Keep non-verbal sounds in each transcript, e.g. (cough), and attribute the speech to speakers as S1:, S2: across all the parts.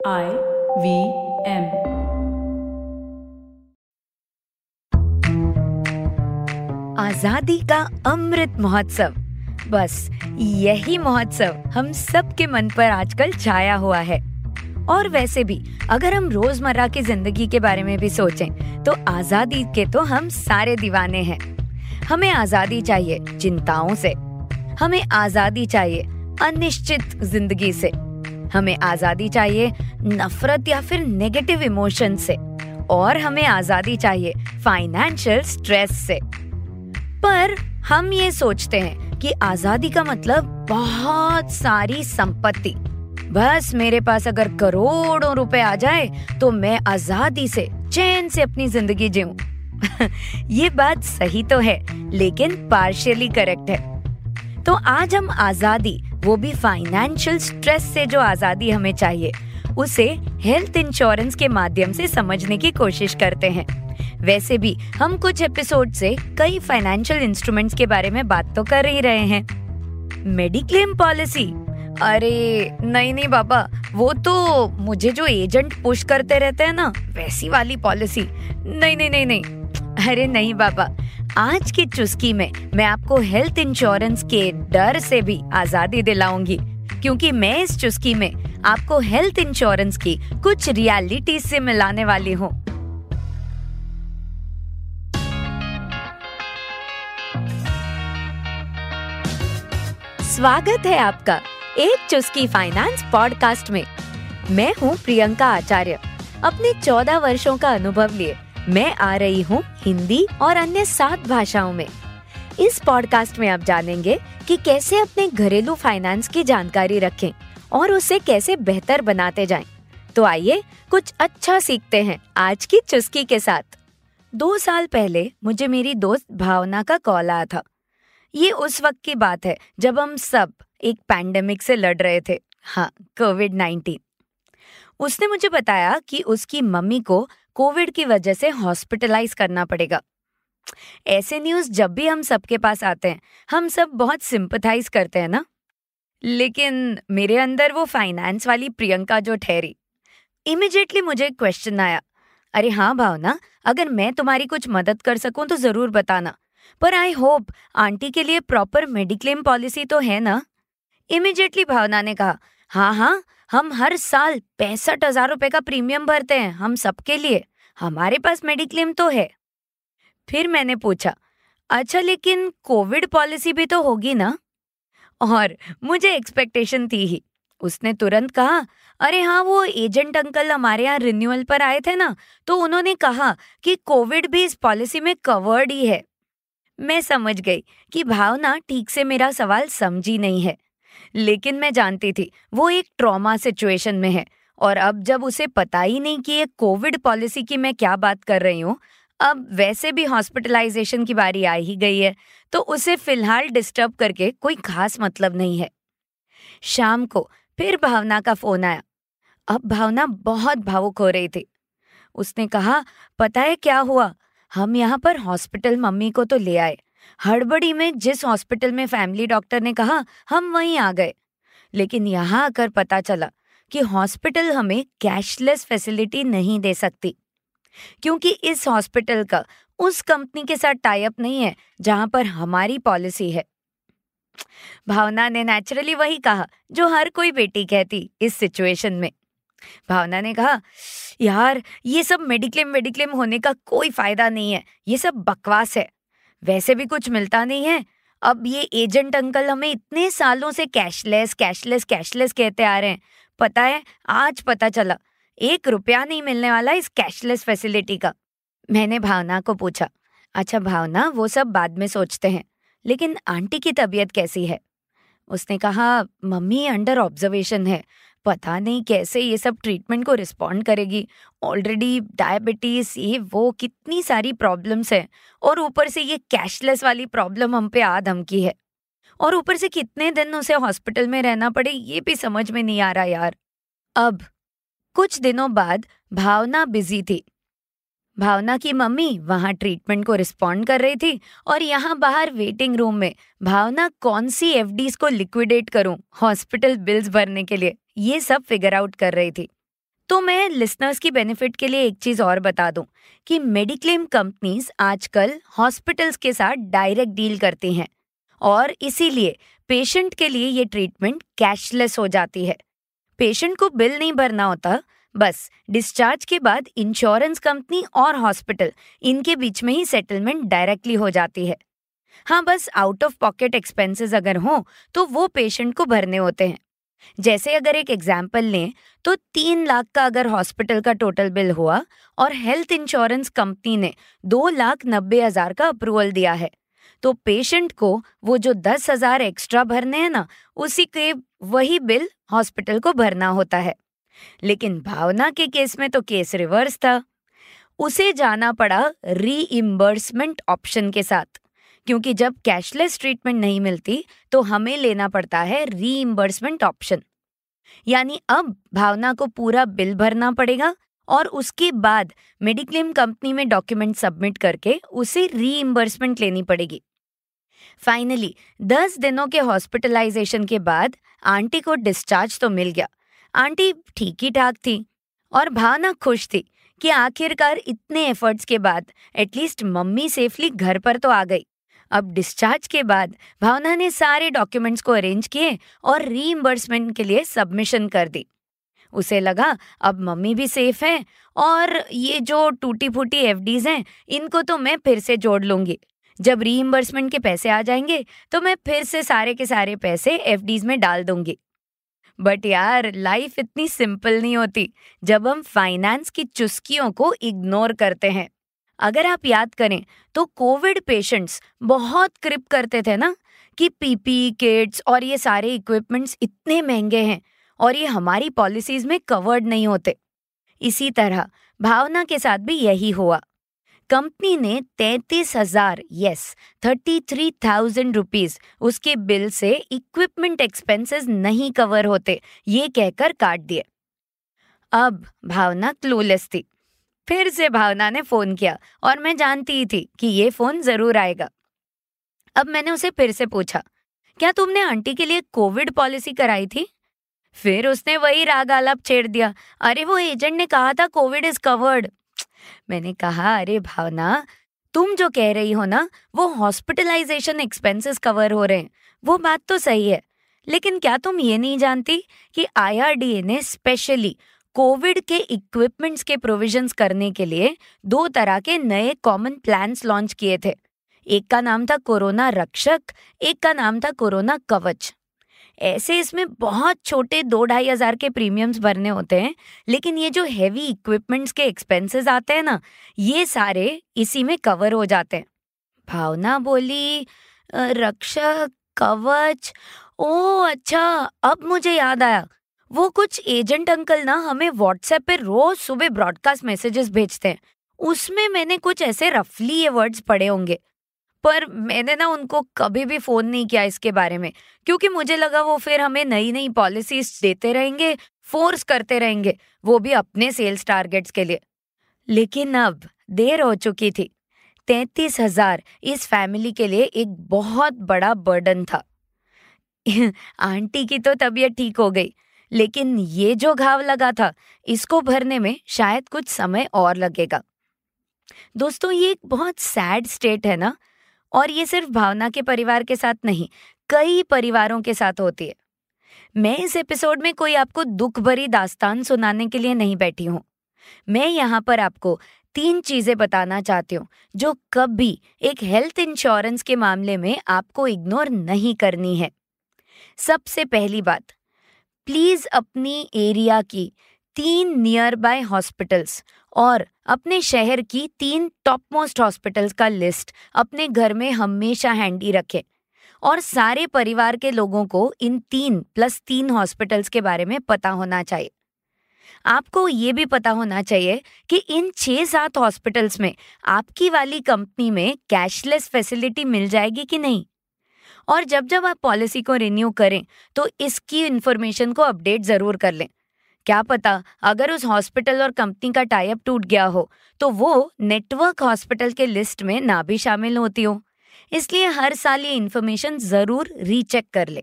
S1: I V M
S2: आज़ादी का अमृत महोत्सव। बस, यही महोत्सव हम सबके मन पर आजकल छाया हुआ है। और वैसे भी, अगर हम रोज़मर्रा की ज़िंदगी के बारे में भी सोचें तो आज़ादी के तो हम सारे दीवाने हैं। हमें आज़ादी चाहिए चिंताओं से। हमें आज़ादी चाहिए अनिश्चित ज़िंदगी से। हमें आज़ादी चाहिए नफरत या फिर नेगेटिव इमोशन से। और हमें आज़ादी चाहिए फाइनेंशियल स्ट्रेस से। पर हम ये सोचते हैं कि आज़ादी का मतलब बहुत सारी संपत्ति। बस मेरे पास अगर करोड़ों रुपए आ जाए तो मैं आज़ादी से, चैन से अपनी ज़िंदगी जीऊं। (laughs) ये बात सही तो है, लेकिन पार्शियली करेक्ट है। तो आज हम आज़ादी, वो भी फाइनेंशियल स्ट्रेस से जो आज़ादी हमें चाहिए उसे हेल्थ इंश्योरेंस के माध्यम से समझने की कोशिश करते हैं। वैसे भी हम कुछ एपिसोड से कई फाइनेंशियल इंस्ट्रूमेंट्स के बारे में बात तो कर ही रहे हैं। मेडिक्लेम पॉलिसी अरे, नहीं नहीं बाबा, वो तो मुझे जो एजेंट पुश करते रहते हैं ना, वैसी वाली पॉलिसी नहीं नहीं नहीं नहीं। अरे नहीं बाबा, आज की चुस्की में मैं आपको हेल्थ इंश्योरेंस के डर से भी आज़ादी दिलाऊँगी, क्योंकि मैं इस चुस्की में आपको हेल्थ इंश्योरेंस की कुछ रियलिटी से मिलाने वाली हूँ। स्वागत है आपका एक चुस्की फाइनेंस पॉडकास्ट में। मैं हूँ प्रियंका आचार्य। अपने चौदह वर्षों का अनुभव लिए मैं आ रही हूँ हिंदी और अन्य सात भाषाओं में। इस पॉडकास्ट में आप जानेंगे कि कैसे अपने घरेलू फाइनेंस की जानकारी रखें। और उसे कैसे बेहतर बनाते जाएँ। तो आइए कुछ अच्छा सीखते हैं आज की चुस्की के साथ। दो साल पहले मुझे मेरी दोस्त भावना का कॉल आया था। ये उस वक्त की बात है जब हम सब एक पैंडेमिक से लड़ रहे थे। हाँ कोविड नाइन्टीन उसने मुझे बताया कि उसकी मम्मी को कोविड की वजह से हॉस्पिटलाइज करना पड़ेगा। ऐसे न्यूज़ जब भी हम सबके पास आते हैं, हम सब बहुत सिंपथाइज करते हैं ना? लेकिन मेरे अंदर वो फाइनेंस वाली प्रियंका जो ठहरी इमिजिएटली मुझे एक क्वेश्चन आया। अरे हाँ भावना, अगर मैं तुम्हारी कुछ मदद कर सकूँ तो ज़रूर बताना, पर आई होप आंटी के लिए प्रॉपर मेडिक्लेम पॉलिसी तो है ना? इमिजिएटली भावना ने कहा हाँ हाँ हम हर साल पैंसठ हज़ार रुपए का प्रीमियम भरते हैं, हम सबके लिए, हमारे पास मेडिक्लेम तो है। फिर मैंने पूछा अच्छा लेकिन कोविड पॉलिसी भी तो होगी ना? और मुझे एक्सपेक्टेशन थी ही। उसने तुरंत कहा, अरे हाँ वो एजेंट अंकल हमारे यहाँ रिन्यूअल पर आए थे ना तो उन्होंने कहा कि कोविड भी इस पॉलिसी में कवर्ड ही है। मैं समझ गई कि भावना ठीक से मेरा सवाल समझी नहीं है। लेकिन मैं जानती थी, वो एक ट्रॉमा सिचुएशन में है। और अब जब उसे पता ही नहीं कि ये कोविड पॉलिसी की मैं क्या बात कर रही हूँ अब वैसे भी हॉस्पिटलाइजेशन की बारी आ ही गई है तो उसे फ़िलहाल डिस्टर्ब करके कोई खास मतलब नहीं है। शाम को फिर भावना का फ़ोन आया। अब भावना बहुत भावुक हो रही थी। उसने कहा, पता है क्या हुआ? हम यहाँ पर हॉस्पिटल मम्मी को तो ले आए। हड़बड़ी में जिस हॉस्पिटल में फैमिली डॉक्टर ने कहा, हम वहीं आ गए। लेकिन यहाँ आकर पता चला कि हॉस्पिटल हमें कैशलेस फैसिलिटी नहीं दे सकती। क्योंकि इस हॉस्पिटल का, उस कंपनी के साथ टाइप नहीं है, जहाँ पर हमारी पॉलिसी है। भावना ने नेचुरली वही कहा, जो हर कोई बेटी कहती इस सिचुएशन में। भावना ने कहा, यार, ये सब मेडिक्लेम मेडिक्लेम होने का कोई फ़ायदा नहीं है, ये सब बकवास है। वैसे भी कुछ मिलता नहीं है। अब ये एजेंट अंकल हमें इतने सालों से कैशलेस कैशलेस कैशलेस कहते आ रहे हैं। पता है, आज पता चला एक रुपया नहीं मिलने वाला इस कैशलेस फैसिलिटी का। मैंने भावना को पूछा अच्छा भावना, वो सब बाद में सोचते हैं, लेकिन आंटी की तबीयत कैसी है? उसने कहा, मम्मी अंडर ऑब्जर्वेशन है, पता नहीं कैसे ये सब ट्रीटमेंट को रिस्पॉन्ड करेगी। ऑलरेडी डायबिटीज़, ये, वो, कितनी सारी प्रॉब्लम्स हैं, और ऊपर से ये कैशलेस वाली प्रॉब्लम हम पे आ धमकी है। और ऊपर से कितने दिन उसे हॉस्पिटल में रहना पड़े, ये भी समझ में नहीं आ रहा यार। अब कुछ दिनों बाद भावना बिज़ी थी। भावना की मम्मी वहाँ ट्रीटमेंट को रिस्पॉन्ड कर रही थी और यहाँ बाहर वेटिंग रूम में, भावना कौन सी एफडीज को लिक्विडेट करूँ हॉस्पिटल बिल्स भरने के लिए, ये सब फिगर आउट कर रही थी। तो मैं लिसनर्स की बेनिफिट के लिए एक चीज़ और बता दूँ कि मेडिक्लेम कंपनीज़ आजकल हॉस्पिटल्स के साथ डायरेक्ट डील करती हैं और इसीलिए पेशेंट के लिए ये ट्रीटमेंट कैशलेस हो जाती है। पेशेंट को बिल नहीं भरना होता। बस डिस्चार्ज के बाद इंश्योरेंस कंपनी और हॉस्पिटल इनके बीच में ही सेटलमेंट डायरेक्टली हो जाती है। हाँ बस आउट ऑफ़ पॉकेट एक्सपेंसेस अगर हो तो वो पेशेंट को भरने होते हैं। जैसे अगर एक एग्ज़ाम्पल लें तो तीन लाख का अगर हॉस्पिटल का टोटल बिल हुआ और हेल्थ इंश्योरेंस कंपनी ने दो लाख नब्बे हज़ार का अप्रूवल दिया है। तो पेशेंट को वो जो दस हज़ार एक्स्ट्रा भरने हैं ना, उसी के वही बिल हॉस्पिटल को भरना होता है। लेकिन भावना के केस में तो केस रिवर्स था। उसे जाना पड़ा रीइम्बर्समेंट ऑप्शन के साथ, क्योंकि जब कैशलेस ट्रीटमेंट नहीं मिलती तो हमें लेना पड़ता है रीइम्बर्समेंट ऑप्शन यानी अब भावना को पूरा बिल भरना पड़ेगा और उसके बाद मेडिक्लेम कंपनी में डॉक्यूमेंट सबमिट करके उसे रीइम्बर्समेंट लेनी पड़ेगी। फाइनली दस दिनों के हॉस्पिटलाइजेशन के बाद आंटी को डिस्चार्ज तो मिल गया। आंटी ठीक ही ठाक थी और भावना खुश थी कि आखिरकार इतने एफर्ट्स के बाद एटलीस्ट मम्मी सेफली घर पर तो आ गई। अब डिस्चार्ज के बाद भावना ने सारे डॉक्यूमेंट्स को अरेंज किए और रीइम्बर्समेंट के लिए सबमिशन कर दी। उसे लगा अब मम्मी भी सेफ़ है और ये जो टूटी फूटी एफ़ हैं, इनको तो मैं फिर से जोड़ लूँगी। जब रीइम्बर्समेंट के पैसे आ जाएँगे तो मैं फिर से सारे के सारे पैसे एफ़ में डाल दूँगी। बट यार लाइफ इतनी सिंपल नहीं होती, जब हम फाइनेंस की चुस्कियों को इग्नोर करते हैं। अगर आप याद करें तो कोविड पेशेंट्स बहुत क्रिप करते थे ना, कि पीपी किट्स और ये सारे इक्विपमेंट्स इतने महँगे हैं और ये हमारी पॉलिसीज़ में कवर्ड नहीं होते। इसी तरह, भावना के साथ भी यही हुआ। कंपनी ने तैतीस हज़ार yes thirty three thousand rupees उसके बिल से इक्विपमेंट एक्सपेंसेस नहीं कवर होते, ये कहकर काट दिए। अब भावना क्लूलेस थी। फिर से भावना ने फ़ोन किया और मैं जानती ही थी कि ये फ़ोन ज़रूर आएगा। अब मैंने उसे फिर से पूछा, क्या तुमने आंटी के लिए कोविड पॉलिसी कराई थी? फिर उसने वही राग आलाप छेड़ दिया, अरे वो एजेंट ने कहा था कोविड इज़ कवर्ड। मैंने कहा, अरे भावना, तुम जो कह रही हो ना, वो हॉस्पिटलाइजेशन एक्सपेंसेस कवर हो रहे हैं। वो बात तो सही है, लेकिन क्या तुम ये नहीं जानती कि आईआरडीए ने स्पेशली कोविड के इक्विपमेंट्स के प्रोविजंस करने के लिए दो तरह के नए कॉमन प्लान्स लॉन्च किए थे। एक का नाम था कोरोना रक्षक, एक का नाम था कोरोना कवच। ऐसे इसमें बहुत छोटे दो ढाई हज़ार के प्रीमियम्स भरने होते हैं, लेकिन ये जो हैवी इक्विपमेंट्स के एक्सपेंसेस आते हैं ना, ये सारे इसी में कवर हो जाते हैं। भावना बोली रक्षा, कवच ओ अच्छा अब मुझे याद आया। वो कुछ एजेंट अंकल ना हमें व्हाट्सएप पे रोज सुबह ब्रॉडकास्ट मैसेजेस भेजते हैं। उसमें मैंने कुछ ऐसे रफली ये वर्ड्स पढ़े होंगे। पर मैंने ना उनको कभी भी फ़ोन नहीं किया इसके बारे में, क्योंकि मुझे लगा वो फिर हमें नई नई पॉलिसीज़ देते रहेंगे, फोर्स करते रहेंगे, वो भी अपने सेल्स टारगेट्स के लिए। लेकिन अब देर हो चुकी थी। तैतीस हज़ार इस फैमिली के लिए एक बहुत बड़ा बर्डन था। आंटी की तो तबीयत ठीक हो गई, लेकिन ये जो घाव लगा था, इसको भरने में शायद कुछ समय और लगेगा। दोस्तों, ये एक बहुत सैड स्टेट है ना? और ये सिर्फ़ भावना के परिवार के साथ नहीं, कई परिवारों के साथ होती है। मैं इस एपिसोड में कोई आपको दुख भरी दास्तान सुनाने के लिए नहीं बैठी हूँ। मैं यहाँ पर आपको तीन चीज़ें बताना चाहती हूँ, जो कभी एक हेल्थ इंश्योरेंस के मामले में आपको इग्नोर नहीं करनी है। सबसे पहली बात प्लीज़ अपनी एरिया की तीन नियर बाय हॉस्पिटल्स और अपने शहर की तीन टॉप मोस्ट हॉस्पिटल्स का लिस्ट अपने घर में हमेशा हैंडी रखें। और सारे परिवार के लोगों को इन तीन प्लस तीन हॉस्पिटल्स के बारे में पता होना चाहिए। आपको ये भी पता होना चाहिए कि इन छह सात हॉस्पिटल्स में आपकी वाली कंपनी में कैशलेस फैसिलिटी मिल जाएगी कि नहीं? और जब जब आप पॉलिसी को रिन्यू करें तो इसकी इन्फॉर्मेशन को अपडेट ज़रूर कर लें। क्या पता अगर उस हॉस्पिटल और कंपनी का टाइप टूट गया हो तो वो नेटवर्क हॉस्पिटल के लिस्ट में ना भी शामिल होती हो। इसलिए हर साल ये इन्फॉर्मेशन ज़रूर रीचेक कर ले।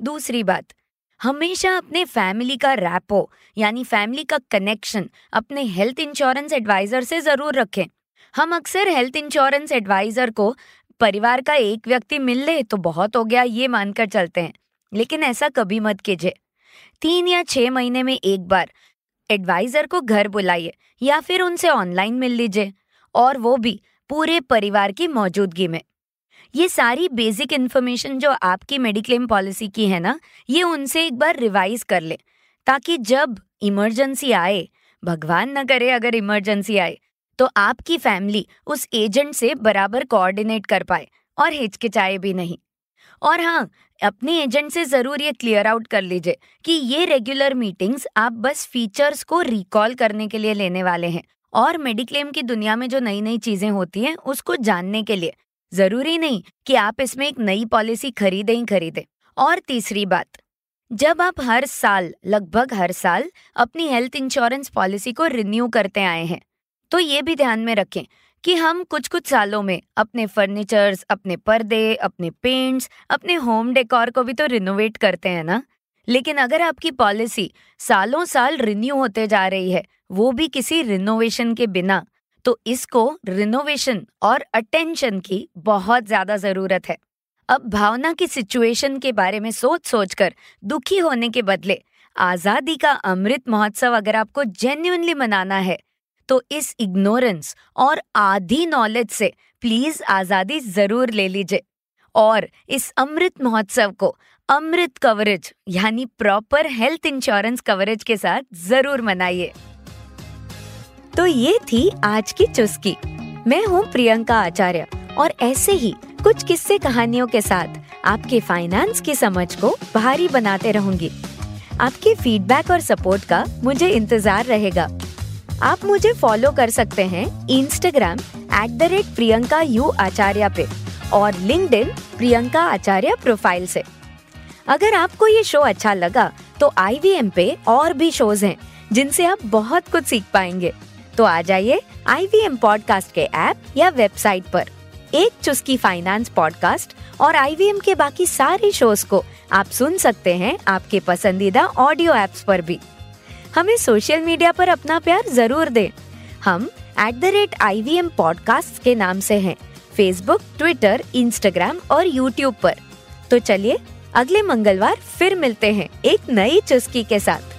S2: दूसरी बात, हमेशा अपने फैमिली का रैपो, यानी फैमिली का कनेक्शन, अपने हेल्थ इंश्योरेंस एडवाइजर से ज़रूर रखें। हम अक्सर हेल्थ इंश्योरेंस एडवाइजर को परिवार का एक व्यक्ति मिल ले तो बहुत हो गया ये मानकर चलते हैं। लेकिन ऐसा कभी मत कीजिए। तीन या छह महीने में एक बार। एडवाइजर को घर बुलाइए या फिर उनसे ऑनलाइन मिल लीजिए, और वो भी पूरे परिवार की मौजूदगी में। ये सारी बेसिक इन्फॉर्मेशन जो आपकी मेडिक्लेम पॉलिसी की है ना, ये उनसे एक बार रिवाइज कर ले, ताकि जब इमरजेंसी आए, भगवान न करे अगर इमरजेंसी आए तो आपकी फैमिली उस एजेंट से बराबर कोऑर्डिनेट कर पाए, और हिचकिचाए भी नहीं। और हाँ अपने एजेंट से ज़रूर ये क्लियर आउट कर लीजिए कि ये रेगुलर मीटिंग्स आप बस फीचर्स को रिकॉल करने के लिए लेने वाले हैं और मेडिक्लेम की दुनिया में जो नई नई चीज़ें होती हैं, उसको जानने के लिए। ज़रूरी नहीं कि आप इसमें एक नई पॉलिसी खरीदें ही खरीदें। और तीसरी बात, जब आप हर साल, लगभग हर साल, अपनी हेल्थ इंश्योरेंस पॉलिसी को रिन्यू करते आए हैं तो ये भी ध्यान में रखें कि हम कुछ कुछ सालों में अपने फर्नीचर्स, अपने पर्दे, अपने पेंट्स, अपने होम डेकोर को भी तो रिनोवेट करते हैं ना? लेकिन अगर आपकी पॉलिसी सालों साल रिन्यू होते जा रही है, वो भी किसी रिनोवेशन के बिना तो इसको रिनोवेशन और अटेंशन की बहुत ज़्यादा ज़रूरत है। अब भावना की सिचुएशन के बारे में सोच सोच कर दुखी होने के बदले आज़ादी का अमृत महोत्सव अगर आपको जेन्यूनली मनाना है तो इस इग्नोरेंस और आधी नॉलेज से प्लीज़ आज़ादी ज़रूर ले लीजिए। और इस अमृत महोत्सव को अमृत कवरेज यानी प्रॉपर हेल्थ इंश्योरेंस कवरेज के साथ ज़रूर मनाइए। तो ये थी आज की चुस्की। मैं हूँ प्रियंका आचार्य और ऐसे ही कुछ किस्से कहानियों के साथ आपके फाइनेंस की समझ को भारी बनाते रहूँगी। आपके फीडबैक और सपोर्ट का मुझे इंतज़ार रहेगा। आप मुझे फॉलो कर सकते हैं Instagram at the rate Priyanka U Acharya पे और लिंक प्रियंका आचार्य प्रोफ़ाइल से। अगर आपको ये शो अच्छा लगा तो IVM पे और भी शोज़ हैं, जिनसे आप बहुत कुछ सीख पाएँगे। तो आ जाइए आई वी पॉडकास्ट के ऐप या वेबसाइट पर। एक चुस्की फाइनेंस पॉडकास्ट और IVM के बाकी सारे शोज़ को आप सुन सकते हैं आपके पसंदीदा ऑडियो एप्स पर भी। हमें सोशल मीडिया पर अपना प्यार ज़रूर दें। हम at the rate I V M podcast के नाम से हैं फेसबुक ट्विटर इंस्टाग्राम और यूट्यूब पर। तो चलिए, अगले मंगलवार फिर मिलते हैं एक नई चुस्की के साथ।